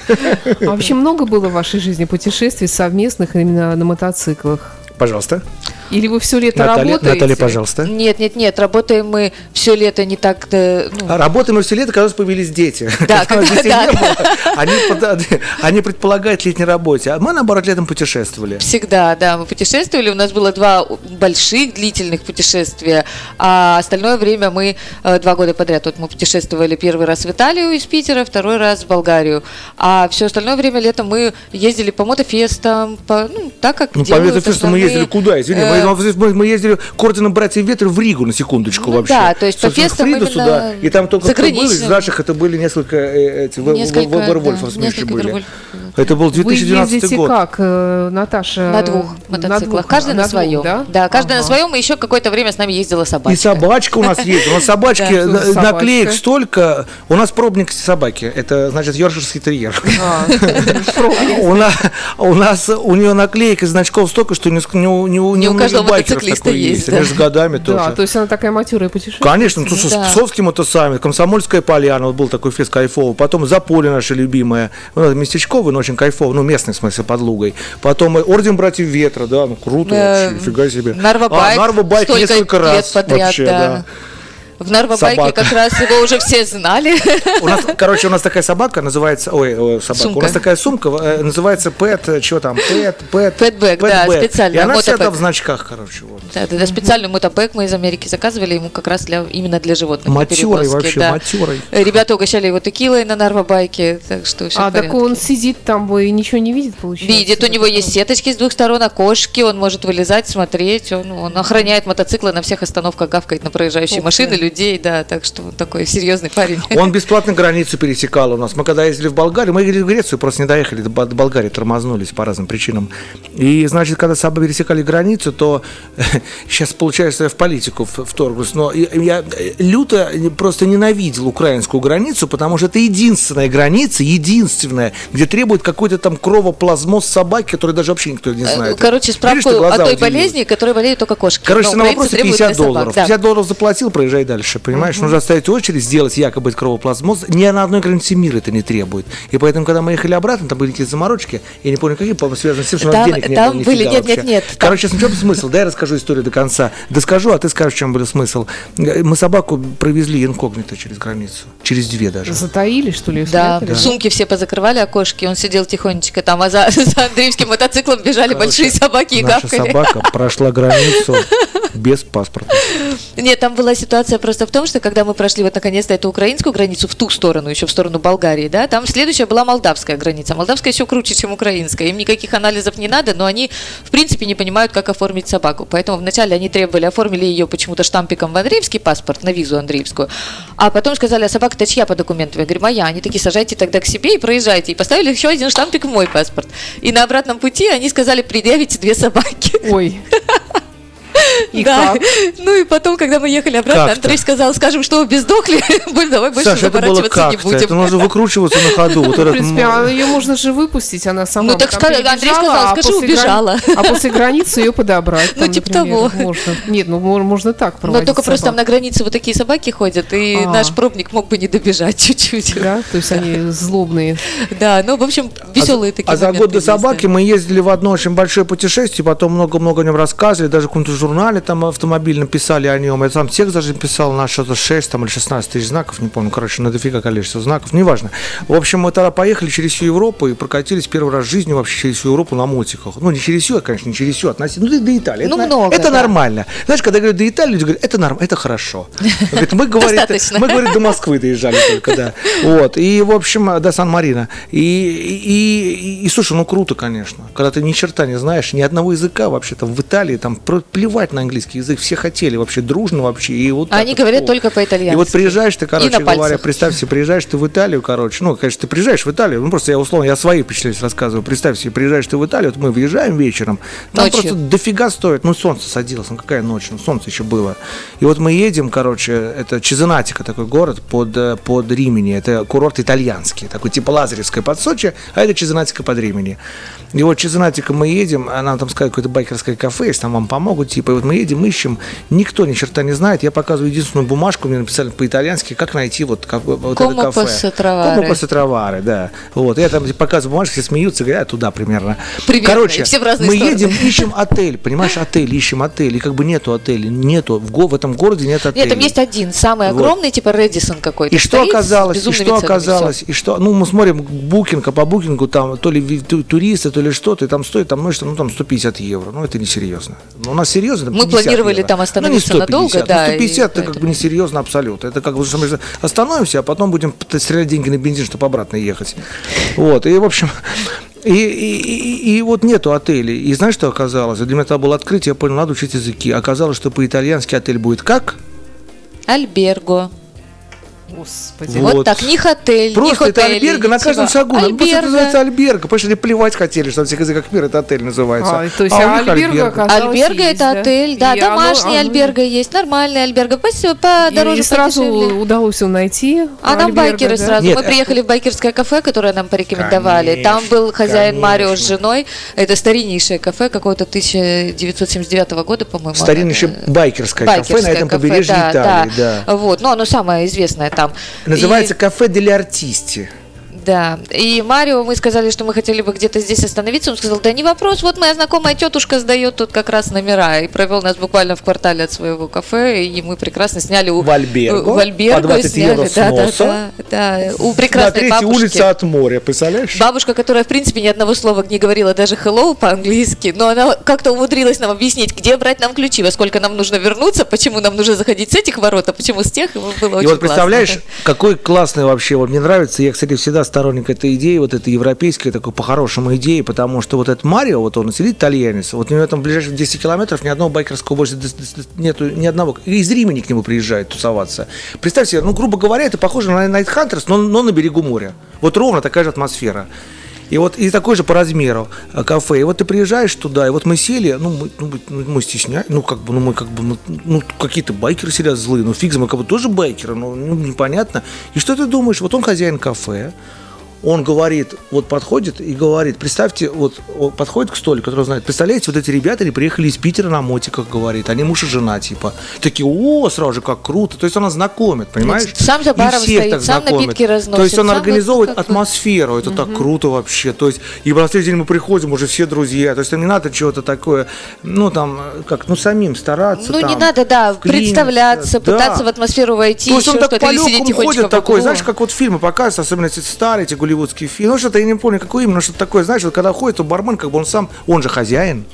А вообще много было в вашей жизни путешествий совместных именно на мотоциклах? Пожалуйста. Или вы все лето Наталья, работаете? Наталья, пожалуйста. Нет, нет, нет, работаем мы все лето не так, да, ну, А Работаем мы все лето, когда у нас появились дети. *laughs* Да, *laughs* Когда детей да. не было, они, под- *laughs* они предполагают летней работе. А мы, наоборот, летом путешествовали. Всегда, да, мы путешествовали. У нас было два больших длительных путешествия, а остальное время мы э, два года подряд. Вот мы путешествовали первый раз в Италию из Питера, второй раз в Болгарию. А все остальное время летом мы ездили по мотофестам, по, ну, так как Ну, по ветрофесту мы ездили куда? Извини, э, мы, мы- мы ездили к ордену братьев Ветра в Ригу, на секундочку Ну вообще. да, то есть по фестам именно сюда, и там только кто был, из наших это были несколько э, эти, в- в- Несколько, в- Вервольфов да, были. Это был Вы 2012 ездите год. как, э, Наташа? На двух На мотоциклах. двух, каждый на, своем. да? каждый на своем. И еще какое-то время с нами ездила собачка. И собачка у нас *laughs* есть. У нас собачки, Да, на- наклеек столько. У нас пробник собаки. Это значит йоркширский терьер. А, пробник. *laughs* У нас, у нас у нее наклеек и значков столько, что не, у- каждого мотоциклиста есть, да. с годами тоже. Да, то есть она такая матерая путешественница. Конечно, ну, слушай, Да. Псковский мотосаммит, Комсомольская поляна, вот был такой фест кайфовый, потом Заполе наша любимая, ну, местечковый, но очень кайфовый, ну, местный, в смысле, под Лугой. Потом Орден Братьев Ветра, да, ну, круто Э, вообще, нифига себе. Нарва А, Байк Нарва Байк несколько раз подряд, вообще, да. В Нарвабайке Собака. как раз его уже все знали. У нас, короче, у нас такая собака называется, ой, ой, собака, Сумка. у нас такая сумка э, называется Пэт, э, что там, Пэт, Пэт, Пэтбэк, да, специально, И она вся мотопэк. там в значках, короче, вот. Да, да, да, специальный мотопэк мы из Америки заказывали ему как раз для именно для животных. Матерый вообще, да. матерый. Э, Ребята угощали его текилой на Нарвабайке, так что все А так он сидит там и ничего не видит, получается? Видит, у него есть сеточки с двух сторон, окошки, он может вылезать, смотреть, он, он охраняет мотоциклы на всех остановках, гавкает на проезжающие машины, ты. Людей, да, так что он такой серьезный парень. *laughs* Он бесплатно границу пересекал у нас. Мы когда ездили в Болгарию, мы ездили в Грецию, просто не доехали до Бо- до Болгарии, тормознулись по разным причинам. И, значит, когда с собой пересекали границу, то *laughs* сейчас, получается, я в политику в- вторглась. Но я- люто просто ненавидел украинскую границу, потому что это единственная граница, единственная, где требует какой-то там кровоплазмоз собаки, который даже вообще никто не знает. Э, Короче, Видишь, справку глаза о той удивились. болезни, которой болеют только кошки. Короче, на требуют 50 для собак, долларов. да. 50 долларов заплатил, проезжай дальше. Понимаешь, нужно оставить очередь, сделать якобы кровоплазмоз. Ни на одной границе мира это не требует. И поэтому, когда мы ехали обратно, там были какие-то заморочки. Я не помню, какие, по-моему, связаны с тем, что у нас Там- денег не там было были- нет, нет, вообще. нет, там- Короче, в чем смысл? Дай я расскажу историю до конца. Доскажу, а ты скажешь, в чем был смысл. Мы собаку провезли инкогнито через границу. Через две даже. Затаили, что ли, Да, спрятали? сумки все позакрывали окошки, он сидел тихонечко там, а за, *laughs* за Андреевским мотоциклом бежали большие собаки и Наша гавкали. собака прошла границу *laughs* без паспорта. Нет, там была ситуация просто в том, что когда мы прошли вот наконец-то эту украинскую границу в ту сторону, еще в сторону Болгарии, да, там следующая была молдавская граница. Молдавская еще круче, чем украинская. Им никаких анализов не надо, но они, в принципе, не понимают, как оформить собаку. Поэтому вначале они требовали, оформили ее почему-то штампиком в Андреевский паспорт, на визу Андреевскую, а потом сказали, а собака-то чья по документам? Я говорю, моя. Они такие, сажайте тогда к себе и проезжайте. И поставили еще один штампик в мой паспорт. И на обратном пути они сказали, предъявите две собаки. Ой. *laughs* *laughs* И да. как? Ну и потом, когда мы ехали обратно, Как-то. Андрей сказал, скажем, что вы бездохли, будь- давай больше Саша, это было заморачиваться не как-то. Это будем. нужно выкручиваться на ходу. Вот *laughs* В этот принципе, а ее можно же выпустить, она сама Ну, так Андрей сказал, а скажи, убежала. *laughs* А после границы ее подобрать. Ну, типа например, того. Можно. Нет, ну мо- можно так Но проводить только просто там на границе вот такие собаки ходят, и А. наш пробник мог бы не добежать чуть-чуть. Да, то есть они злобные. Да, ну, в общем, веселые такие А за год до собаки мы ездили в одно очень большое путешествие, потом много-много о нем рассказывали, даже каком-то журнале там автомобильном писали о нем. Я сам текст даже писал на что-то 6 там, или 16 тысяч знаков, не помню, короче, на дофига количество знаков, неважно. В общем, мы тогда поехали через всю Европу и прокатились первый раз в жизни вообще через всю Европу на мотиках. Ну, не через всю, а, конечно, не через всю, относительно, ну, до, до Италии. Ну, это, много, это да. нормально. Знаешь, когда говорят до Италии, люди говорят, это нормально, это хорошо. Говорят, мы, говорит, мы, говорит, до Москвы доезжали только, да. Вот. И, в общем, до Сан-Марина. И, и, и, и, слушай, ну круто, конечно. Когда ты ни черта не знаешь, ни одного языка вообще-то в Италии, там про- плевать на английский язык, все хотели вообще дружно вообще. И вот А так они вот, говорят о. только по-итальянски. И вот приезжаешь ты, короче говоря, представь себе, приезжаешь ты в Италию, короче, ну, конечно, ты приезжаешь в Италию, ну, просто я условно, я свои впечатления рассказываю, представь себе, приезжаешь ты в Италию, вот мы въезжаем вечером, там Ночью. просто дофига стоит, ну, солнце садилось, ну, какая ночь, ну, солнце еще было. И вот мы едем, короче, это Чезенатика такой город под, э, под Римени, это курорт итальянский, такой типа Лазаревская под Сочи, а это Чезенатика под Римени. И вот Чезенатика мы едем, а нам там сказать какое-то байкерское кафе, если там вам помогут, типа, и вот мы едем, ищем, никто ни черта не знает, я показываю единственную бумажку, мне написали по-итальянски, как найти вот, как, вот это кафе. Como posso trovare, да. Вот, я там показываю бумажки, все смеются, говорят, «А, туда примерно. Примерно, Короче, все в разные мы стороны. едем, ищем отель, понимаешь, отель, ищем отель, и как бы нету отеля, нету, в, го- в этом городе нет отеля. Нет, там есть один, самый Вот. огромный, типа Редисон какой-то. И что оказалось, и что оказалось, и что, ну, мы смотрим букинг, а по букингу там то ли туристы, то ли что-то, и там стоит, там, ну, что, ну, там 150 евро, ну, это несерьезно. У нас серьезно, там Мы 50 планировали евро. там ну, остановиться не надолго, 150, да, Ну, и 150 это как поэтому. бы несерьезно абсолютно. Это как бы, мы остановимся, а потом будем стрелять деньги на бензин, чтобы обратно ехать. Вот, и, в общем, и, и, и- и вот нету отелей. И знаешь, что оказалось? Для меня это было открытие, я понял, надо учить языки. Оказалось, что по-итальянски отель будет как? Альберго. Господи. Вот. Вот, так, ни отель, Просто ни это отель, альберга на каждом ничего. шагу. Ну, Просто это называется альберга. Потому что они плевать хотели, что на всех языках мира это отель называется. А, то есть а альберга оказалось Альберго есть, это да? отель, да, И оно- домашний оно- есть, нормальный альберго, по, И- подороже, И сразу удалось его найти. А нам альберго, байкеры да? сразу. Нет, Мы э, приехали в байкерское кафе, которое нам порекомендовали. Конечно, Там был хозяин Марио с конечно. женой. Это стариннейшее кафе, какого-то 1979 года, по-моему. Стариннейшее э, байкерское кафе на этом кафе, побережье да, Италии, да. Вот, ну оно самое известное там. Называется И- кафе Дели Артисти. Да. И Марио, мы сказали, что мы хотели бы где-то здесь остановиться. Он сказал, да не вопрос, вот моя знакомая тетушка сдает тут как раз номера. И провел нас буквально в квартале от своего кафе. И мы прекрасно сняли у... В Альберго, В Альберго по 20 сняли, евро да, да, да, да. У На прекрасной третьей бабушки. улице от моря, представляешь? Бабушка, которая, в принципе, ни одного слова не говорила, даже hello по-английски, но она как-то умудрилась нам объяснить, где брать нам ключи, во сколько нам нужно вернуться, почему нам нужно заходить с этих ворот, а почему с тех. Было И очень вот представляешь, классно. какой классный вообще, вот мне нравится, я, кстати, всегда сторонник этой идеи, вот этой европейской, такой по-хорошему идеи, потому что вот этот Марио, вот он сидит итальянец, вот у него там ближайших 10 километров ни одного байкерского больше нету, ни одного. И из Римени к нему приезжает тусоваться. Представь себе, ну, грубо говоря, это похоже на Night Hunters, но, но на берегу моря. Вот ровно такая же атмосфера. И вот и такой же по размеру э, кафе. И вот ты приезжаешь туда, и вот мы сели, ну мы, ну, мы- ну, мы ну как бы, ну мы как бы, ну, ну, какие-то байкеры сидят злые, ну фиг, мы как бы тоже байкеры, ну, ну, непонятно. И что ты думаешь? Вот он хозяин кафе, он говорит, вот подходит и говорит, представьте, вот подходит к столику, который знает, представляете, вот эти ребята, они приехали из Питера на мотиках, говорит, они муж и жена, типа. Такие, о, сразу же, как круто. То есть она знакомит, понимаешь? сам за баром стоит, так сам знакомит. напитки разносит, То есть он сам организовывает бы- атмосферу, это так круто вообще. То есть, и на следующий день мы приходим, уже все друзья. То есть, там не надо чего-то такое, ну, там, как, ну, самим стараться. Ну, не там, надо, да, представляться, Да. пытаться в атмосферу войти, То есть он так по ходит в такой, знаешь, как вот фильмы показываются, особенно эти старые, эти голливудские фильмы. Ну, что-то я не помню, какой именно, что-то такое, знаешь, вот когда ходит, то бармен, как бы он сам, он же хозяин,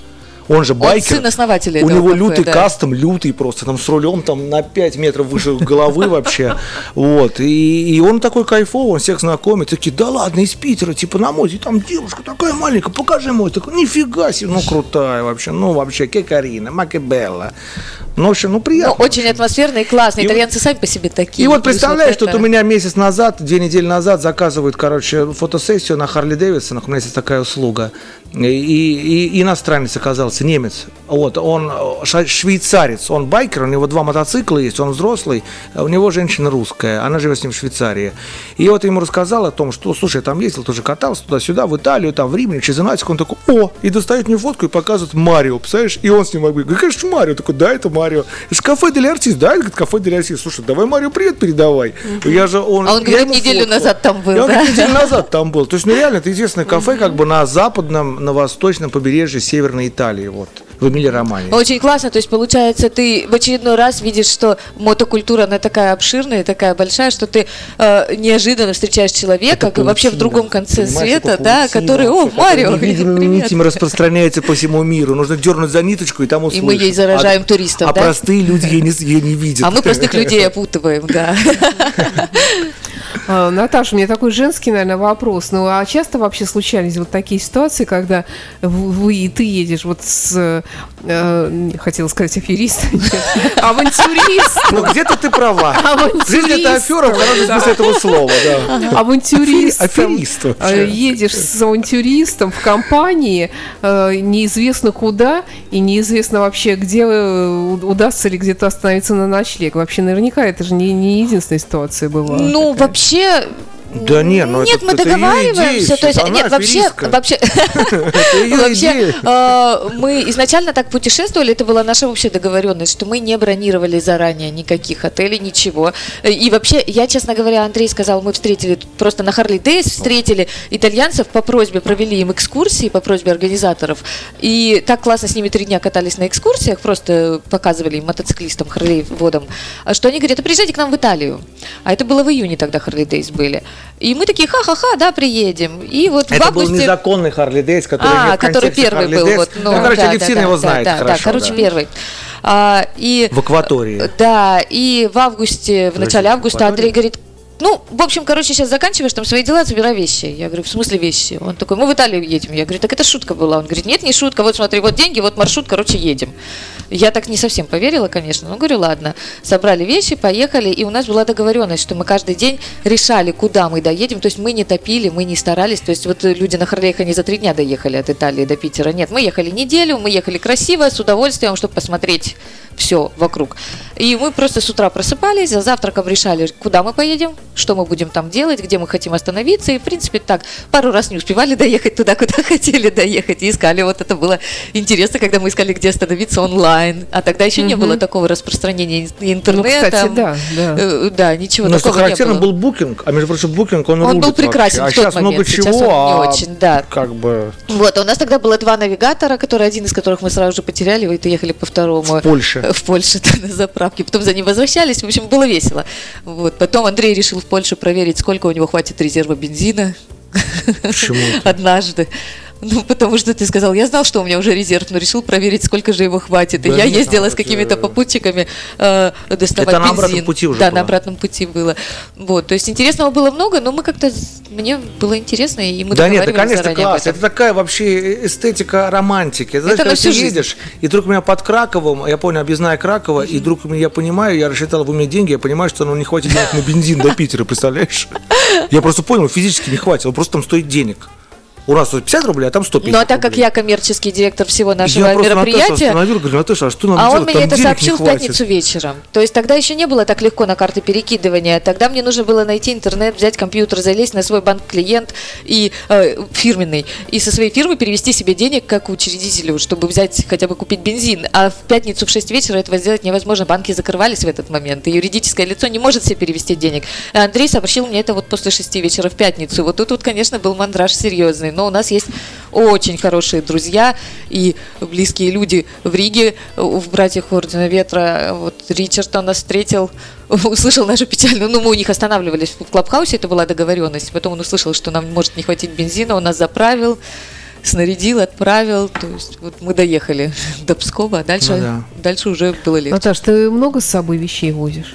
он же байкер. сын основателя У него кафе, лютый да. кастом, лютый просто, там с рулем там на 5 метров выше головы вообще. *laughs* Вот. И, и он такой кайфовый, он всех знакомит. Такие, да ладно, из Питера, типа на море, там девушка такая маленькая, покажи мой. Такой, нифига себе, ну крутая вообще, ну вообще, Кекарина, Макебелла. Ну, в общем, ну Ну, приятно. очень атмосферно и классно. И Итальянцы сами по себе такие. И вот представляешь, это- что вот у меня месяц назад, две недели назад заказывают, короче, фотосессию на Харли Дэвидсонах. У меня есть такая услуга. И, и- и иностранец оказался, немец. Вот, он швейцарец, он байкер, у него два мотоцикла есть, он взрослый, а у него женщина русская, она живет с ним в Швейцарии. И вот ему рассказал о том, что, слушай, я там ездил, тоже катался туда-сюда, в Италию, там, в Риме, через Инатик, он такой, о, и достает мне фотку и показывает Марио, представляешь? И он с ним «Говорит, конечно, Марио. Такой, да, это Марио. Это же кафе Дель Артис, да, говорит, кафе Дель Артис. Слушай, давай Марио привет передавай. Я же, он, А он я говорит, неделю фотку. назад там был, он да? говорит, неделю *laughs* назад там был. То есть, ну реально, это известное кафе как бы на западном, на восточном побережье Северной Италии, вот, в Эмилии-Романе. Очень классно, то есть получается, ты в очередной раз видишь, что мотокультура, она такая обширная, такая большая, что ты э, неожиданно встречаешь человека, Это вообще в паутина, другом конце света, да, паутина который, о, Марио, нитями *laughs* распространяется по всему миру. Нужно дернуть за ниточку, и там услышат. мы ей заражаем а, туристов, А да? простые люди ее не, ее не видят. А мы простых *laughs* людей опутываем, да. *laughs* А, Наташа, у меня такой женский, наверное, вопрос. Ну, а часто вообще случались вот такие ситуации, когда вы и ты едешь вот с, э, хотела сказать, аферистом, *laughs* нет, авантюристом. Ну, где-то ты права. Жизнь это афера в хорошем смысле этого слова, да. *laughs* авантюристом. Аферист э, вообще. Едешь с авантюристом в компании, э, неизвестно куда и неизвестно вообще, где э, удастся ли где-то остановиться на ночлег. Вообще, наверняка это же не, не единственная ситуация была. Ну, такая. Вообще... Да не, ну Нет, это- мы это договариваемся. идея то есть, нет, вообще, вообще, *laughs* *laughs* вообще, э, мы изначально так путешествовали, это была наша общая договоренность, что мы не бронировали заранее никаких отелей, ничего. И вообще, я, честно говоря, Андрей сказал, мы встретили просто на Харли Дейс, встретили итальянцев по просьбе, провели им экскурсии по просьбе организаторов. И так классно с ними три дня катались на экскурсиях, просто показывали им мотоциклистам, Харлей-водам, а что они говорят, а приезжайте к нам в Италию. А это было в июне тогда Харли Дейс были. И мы такие, ха-ха-ха, да, приедем. И вот в Это был августе... незаконный Харли Дейс, который А, в который первый Харли был. Вот, Ну, короче, да, Алексей да, его да, знает да, да, хорошо. короче, да. первый. А, и, В акватории. Да, и в августе, в Подожди, начале в августа акватории? Андрей говорит, ну, в общем, короче, сейчас заканчиваешь там свои дела, забирай вещи. Я говорю, в смысле вещи? Он такой, мы в Италию едем. Я говорю, так это шутка была. Он говорит, нет, не шутка, вот смотри, вот деньги, вот маршрут, короче, едем. Я так не совсем поверила, конечно, но говорю, ладно. Собрали вещи, поехали, и у нас была договоренность, что мы каждый день решали, куда мы доедем. То есть мы не топили, мы не старались. То есть вот люди на Харлейх, они за три дня доехали от Италии до Питера. Нет, мы ехали неделю, мы ехали красиво, с удовольствием, чтобы посмотреть все вокруг. И мы просто с утра просыпались, за завтраком решали, куда мы поедем, что мы будем там делать, где мы хотим остановиться. И, в принципе, так, пару раз не успевали доехать туда, куда *laughs* хотели доехать. И искали, вот это было интересно, когда мы искали, где остановиться онлайн. А тогда еще не Мгм. было такого распространения ин- Ну, интернета. кстати, да, да. Э, Да, ничего Но что такого не характерно было. был букинг, а между прочим, букинг, он, Он рулит был прекрасен вообще. в А сейчас много момент, чего, сейчас он не а очень, да. как бы Вот, а у нас тогда было два навигатора, которые один из которых мы сразу же потеряли, и ехали по второму. в Польше. *laughs* В Польше, *laughs* на заправке. Потом за ним возвращались. В общем, было весело. Вот. Потом Андрей решил в Польше проверить, сколько у него хватит резерва бензина. Почему? *laughs* Однажды. Ну, потому что ты сказал, я знал, что у меня уже резерв, но решил проверить, сколько же его хватит. И Да я ездила с какими-то это- попутчиками э, доставать Это на обратном пути уже Да, было. на обратном пути было. Вот, то есть интересного было много, но мы как-то, мне было интересно, и мы да нет, да, договаривались конечно, класс. Это такая вообще эстетика романтики. Знаешь, Это когда ты жизнь. едешь, и вдруг у меня под Краковом, я понял, объездная Кракова, и вдруг я понимаю, я рассчитал в уме деньги, я понимаю, что ну, не хватит денег на бензин до Питера, представляешь? Я просто понял, физически не хватит, он просто там стоит денег. У нас тут 50 рублей, а там 150 Ну, а так как рублей. я коммерческий директор всего нашего я мероприятия, остановил, говорю, Наташа, а что нам А он делать? мне Там это сообщил в хватит». пятницу вечером. То есть тогда еще не было так легко на карты перекидывания. Тогда мне нужно было найти интернет, взять компьютер, залезть на свой банк-клиент и э, фирменный, и со своей фирмы перевести себе денег как учредителю, чтобы взять хотя бы купить бензин. А в пятницу в 6 вечера этого сделать невозможно. Банки закрывались в этот момент, и юридическое лицо не может себе перевести денег. А Андрей сообщил мне это вот после 6 вечера в пятницу. Вот тут, вот, конечно, был мандраж серьезный. Но у нас есть очень хорошие друзья и близкие люди в Риге, в «Братьях Ордена Ветра». Вот Ричард он нас встретил, *laughs* услышал нашу печальную... Ну, мы у них останавливались в Клабхаусе, это была договоренность. Потом он услышал, что нам может не хватить бензина, он нас заправил, снарядил, отправил. То есть вот мы доехали *laughs* до Пскова, а дальше, Ну да. дальше уже было легче. Наташ, ты много с собой вещей возишь?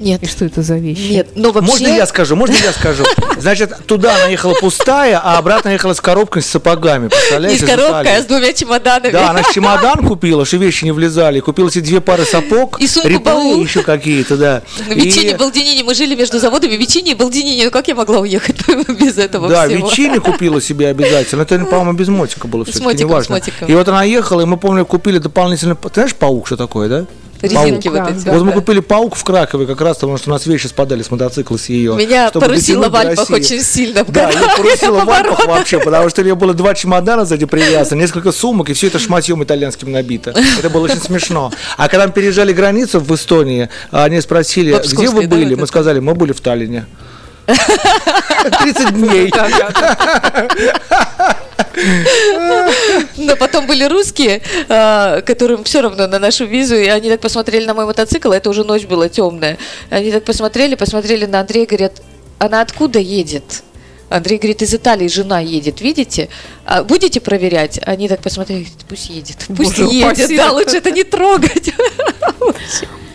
Нет, И что это за вещи? нет, но вообще... Можно я скажу? Можно я скажу? Значит, туда она ехала пустая, а обратно ехала с коробкой с сапогами. не Представляете? с коробкой, а с двумя чемоданами. Да, она чемодан купила, что вещи не влезали. Купила себе две пары сапог. И баул. еще какие-то, да. На Вечине, И- Балдинине, мы жили между заводами Вечине и Балдинине. Ну как я могла уехать *laughs* без этого Да, всего? ветчины купила себе обязательно. Это, по-моему, без мотика было все-таки, неважно. мотиком. И вот она ехала, и мы, помню, купили дополнительно... Ты знаешь, паук что такое, да? Резинки Паук. вот эти. да. Вот мы купили паук в Кракове как раз, потому что у нас вещи спадали с мотоцикла с ее. Меня дотянуть в Альпах очень сильно. в Да, порусило на в Альпах вообще, потому что у нее было два чемодана сзади привязаны, несколько сумок, и все это шматьем итальянским набито. Это было очень смешно. А когда мы переезжали границу в Эстонии, они спросили, где вы были? вот Мы сказали, мы были в Таллине. *laughs* 30 дней. Но потом были русские, а, которым все равно на нашу визу, и они так посмотрели на мой мотоцикл, а это уже ночь была темная. Они так посмотрели, посмотрели на Андрея, говорят, она откуда едет? Андрей говорит, из Италии жена едет, видите? А будете проверять? Они так посмотрели, пусть едет, пусть Боже едет, упаси. да, лучше это не трогать. *laughs*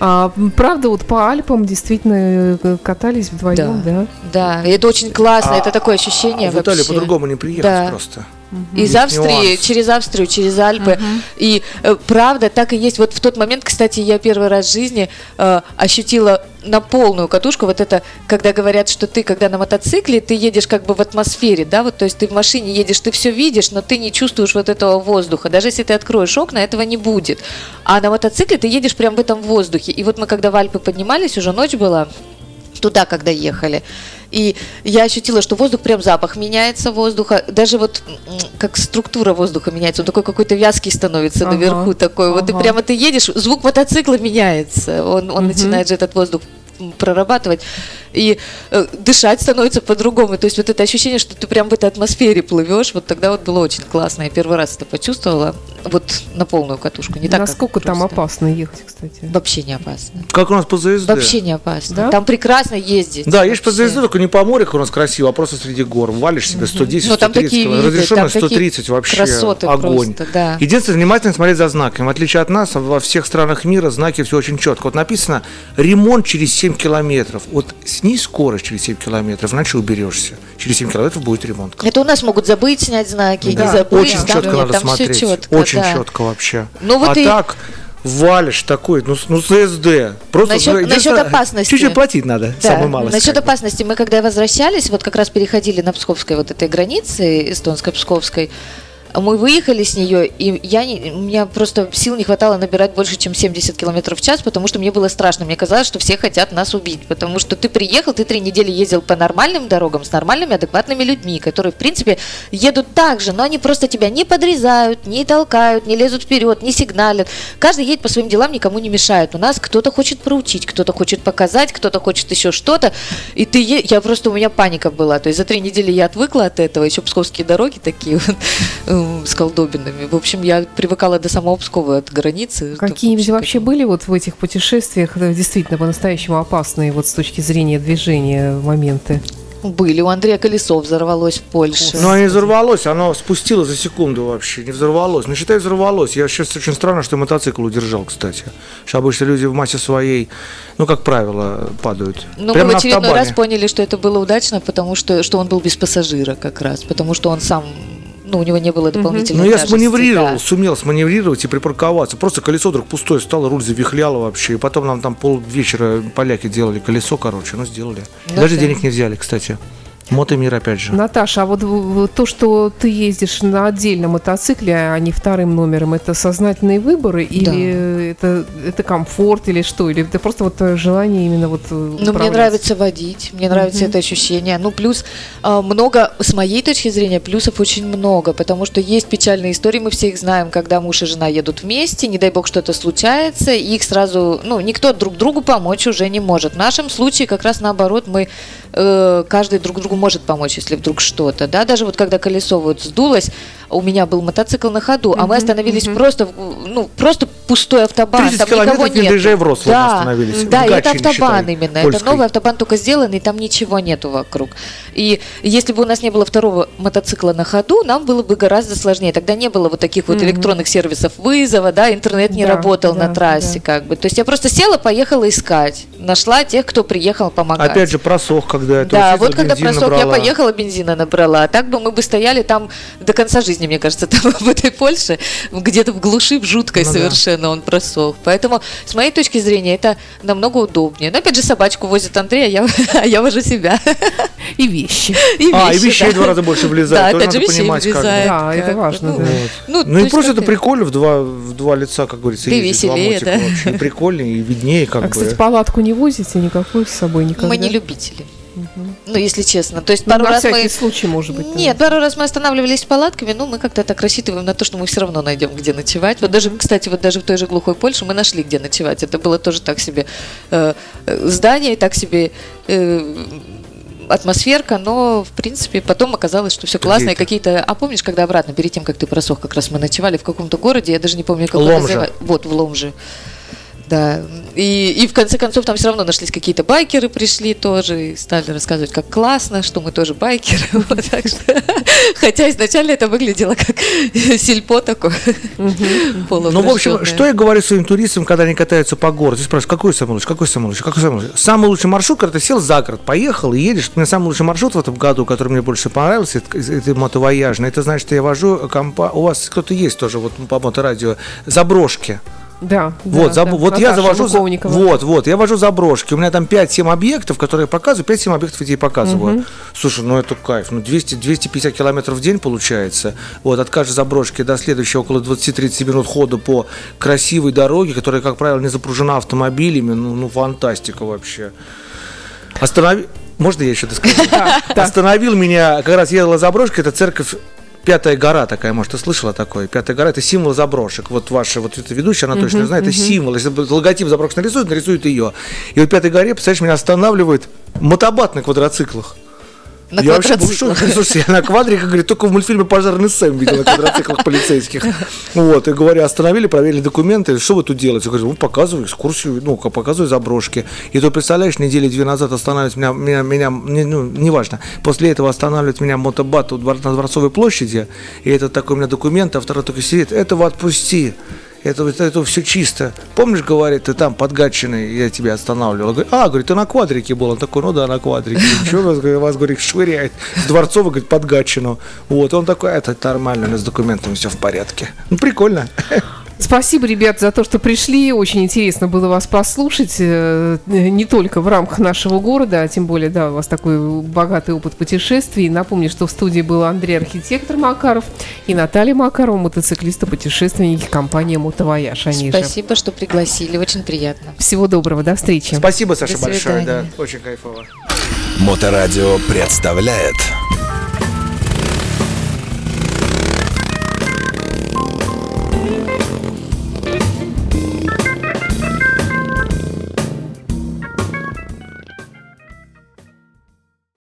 А, правда, вот по Альпам действительно э, катались вдвоем, да? Да, и это очень классно, это такое ощущение А В Италию по-другому не приехать Да. просто. Из Есть Австрии, нюанс. через Австрию, через Альпы. И э, правда, так и есть. Вот в тот момент, кстати, я первый раз в жизни э, ощутила на полную катушку вот это, когда говорят, что ты, когда на мотоцикле, ты едешь как бы в атмосфере, да, вот, то есть ты в машине едешь, ты все видишь, но ты не чувствуешь вот этого воздуха. Даже если ты откроешь окна, этого не будет. А на мотоцикле ты едешь прям в этом воздухе. И вот мы, когда в Альпы поднимались, уже ночь была, туда, когда ехали. И я ощутила, что воздух, прям запах меняется воздуха, даже вот как структура воздуха меняется, он такой какой-то вязкий становится Ага, наверху такой. Вот и ага. прямо ты едешь, звук мотоцикла меняется, он, он начинает же этот воздух прорабатывать и э, дышать становится по-другому. То есть вот это ощущение, что ты прям в этой атмосфере плывешь, вот тогда вот было очень классно. Я первый раз это почувствовала, вот на полную катушку. Не так, Насколько там просто. опасно ехать, кстати? Вообще не опасно. Как у нас по ЗСД. Вообще не опасно. Да? Там прекрасно ездить. Да, есть по. ЗСД, только не по морю, как у нас красиво, а просто среди гор. Валишь себе 110, Ну, там 130 такие километров. виды, Разрешено там такие 130 вообще. красоты огонь. просто, да. Единственное, внимательно смотреть за знаками. В отличие от нас, во всех странах мира знаки все очень четко. Вот написано ремонт через 7 километров. Вот снизь скорость через 7 километров, иначе уберешься. Через 7 километров будет ремонт. Это у нас могут забыть снять знаки, Да, не забыть. очень там четко нет, надо там смотреть. все четко. очень да. четко вообще. Ну, вот а и- так валишь такой, ну, ну СД. Просто Насчет- ну, насчет опасности. Чуть-чуть платить надо, Да. самое малое. Насчет опасности, мы когда возвращались, вот как раз переходили на Псковской вот этой границе, эстонско-псковской, мы выехали с нее, и я не, у меня просто сил не хватало набирать больше, чем 70 километров в час, потому что мне было страшно. Мне казалось, что все хотят нас убить, потому что ты приехал, ты три недели ездил по нормальным дорогам с нормальными, адекватными людьми, которые, в принципе, едут так же, но они просто тебя не подрезают, не толкают, не лезут вперед, не сигналят. Каждый едет по своим делам, никому не мешает. У нас кто-то хочет проучить, кто-то хочет показать, кто-то хочет еще что-то. И ты, е- я просто, у меня паника была. То есть за три недели я отвыкла от этого. Еще псковские дороги такие вот с колдобинами. В общем, я привыкала до самого Пскова от границы. Какие-нибудь вообще были вот в этих путешествиях э, действительно по-настоящему опасные вот с точки зрения движения моменты? Были. У Андрея колесо взорвалось в Польше. Но не взорвалось, оно спустило за секунду вообще, не взорвалось. Ну, считай, взорвалось. Я сейчас очень странно, что мотоцикл удержал, кстати. Что обычно люди в массе своей, ну, как правило, падают. Ну, Прямо мы в на очередной автобане. раз поняли, что это было удачно, потому что, что он был без пассажира как раз, потому что он сам, ну, у него не было дополнительной Ну, я тяжести, сманеврировал, да. сумел сманеврировать и припарковаться. Просто колесо вдруг пустое стало, руль завихляло вообще. И потом нам там полвечера поляки делали колесо, короче, ну, сделали. Ну Даже да. денег не взяли, кстати. Мотомир, опять же. Наташа, а вот то, что ты ездишь на отдельном мотоцикле, а не вторым номером, это сознательные выборы или это, это комфорт или что? Или это просто вот э, желание именно вот Ну, мне нравится водить, мне нравится это ощущение. Ну, плюс а, много, с моей точки зрения, плюсов очень много, потому что есть печальные истории, мы все их знаем, когда муж и жена едут вместе, не дай бог что-то случается, и их сразу, ну, никто друг другу помочь уже не может. В нашем случае как раз наоборот, мы э, каждый друг другу может помочь, если вдруг что-то, да, даже вот когда колесо вот сдулось, у меня был мотоцикл на ходу, а мы остановились просто, ну, просто пустой автобан, 30 там никого нет. доезжая в да, остановились. Да, и это автобан считай, именно, это польской. новый автобан только сделан, и там ничего нету вокруг. И если бы у нас не было второго мотоцикла на ходу, нам было бы гораздо сложнее. Тогда не было вот таких вот электронных сервисов вызова, да, интернет не Да, работал да, на трассе, да. как бы. То есть я просто села, поехала искать, нашла тех, кто приехал помогать. Опять же, просох, когда это Да, вот когда просох, я набрала. поехала, бензина набрала. А так бы мы бы стояли там до конца жизни, мне кажется, *laughs* там в этой Польше, где-то в глуши, в жуткой Ну да. совершенно он просох. Поэтому, с моей точки зрения, это намного удобнее. Но опять же, собачку возит Андрей, а я, *laughs* а я вожу себя. И вещи. И А, и вещи, вещей да. в два раза больше влезает. Да, Тоже опять же, надо вещей понимать, как влезает. Да, это как важно, Ну, да. Ну, Ну то и просто это прикольно в два, в два лица, как говорится, Да два веселее, мотика да. вообще. И прикольнее, и виднее, как А, бы. кстати, палатку не возите никакую с собой никогда? Мы не любители. Ну, если честно. То есть Ну, пару на раз всякий мы... случай, может быть. да. Нет, пару раз мы останавливались палатками, но мы как-то так рассчитываем на то, что мы все равно найдем, где ночевать. Вот даже, кстати, вот даже в той же глухой Польше мы нашли, где ночевать. Это было тоже так себе э, э, здание, так себе э, атмосферка, но, в принципе, потом оказалось, что все классно. И какие-то... А помнишь, когда обратно, перед тем, как ты просох, как раз мы ночевали в каком-то городе, я даже не помню, как он Ломжа. называется. Вот, в Ломже. Да, и, и в конце концов там все равно нашлись какие-то байкеры, пришли тоже и стали рассказывать, как классно, что мы тоже байкеры. *laughs* Вот, так что- Хотя изначально это выглядело как *laughs* сельпо такое. *laughs* Ну, в общем, что я говорю своим туристам, когда они катаются по городу? Ты спрашиваешь, какой самый лучший, какой самый лучший, какой самый лучший? Самый лучший маршрут, когда ты сел за город, поехал и едешь. У меня самый лучший маршрут в этом году, который мне больше понравился, это, это мотовояжный. Это значит, что я вожу компа... У вас кто-то есть тоже вот по моторадио заброшки. Да, Вот, да, заб- да. вот я Наташа завожу, за- Луковникова. вот, вот, я вожу заброшки. У меня там 5-7 объектов, которые я показываю, 5-7 объектов я тебе показываю. Слушай, ну это кайф, ну 200, 250 километров в день получается. Вот, от каждой заброшки до следующей около 20-30 минут хода по красивой дороге, которая, как правило, не запружена автомобилями. Ну, ну фантастика вообще. Останови... Можно я еще доскажу? *laughs* Остановил меня, как раз ехала заброшка, это церковь Пятая гора такая, может, ты слышала такое? Пятая гора – это символ заброшек. Вот ваша вот эта ведущая, она точно знает, это символ. Если логотип заброшек нарисует, нарисует ее. И вот Пятой горе, представляешь, меня останавливает мотобат на квадроциклах. На я вообще был в шоке. Слушайте, я на квадрике, говорит, только в мультфильме «Пожарный Сэм» видел на квадроциклах полицейских. Вот, и говорю, остановили, проверили документы, что вы тут делаете? Я говорю, ну, показываю экскурсию, ну, показываю заброшки. И то, представляешь, недели две назад останавливают меня, меня, меня не- ну, неважно, после этого останавливает меня мотобат на Дворцовой площади, и это такой у меня документ, а второй только сидит, этого отпусти. Это, это, это все чисто. Помнишь, говорит, ты там под Гатчиной, я тебя останавливал. Говорит, а, говорит, ты на квадрике был. Он такой, ну да, на квадрике. Вас, говорит, вас, говорит, швыряет с Дворцова, говорит, под Гатчину. Вот, он такой, это нормально, у нас с документами все в порядке. Ну, прикольно. Спасибо, ребят, за то, что пришли. Очень интересно было вас послушать. э, Не только в рамках нашего города, а тем более, да, у вас такой богатый опыт путешествий. Напомню, что в студии был Андрей Архитектор Макаров и Наталья Макарова, мотоциклисты, путешественники компании «Мотовояж». Они же. Спасибо, что пригласили, очень приятно. Всего доброго, до встречи. Спасибо, Саша, До большое. Да, очень кайфово. Моторадио представляет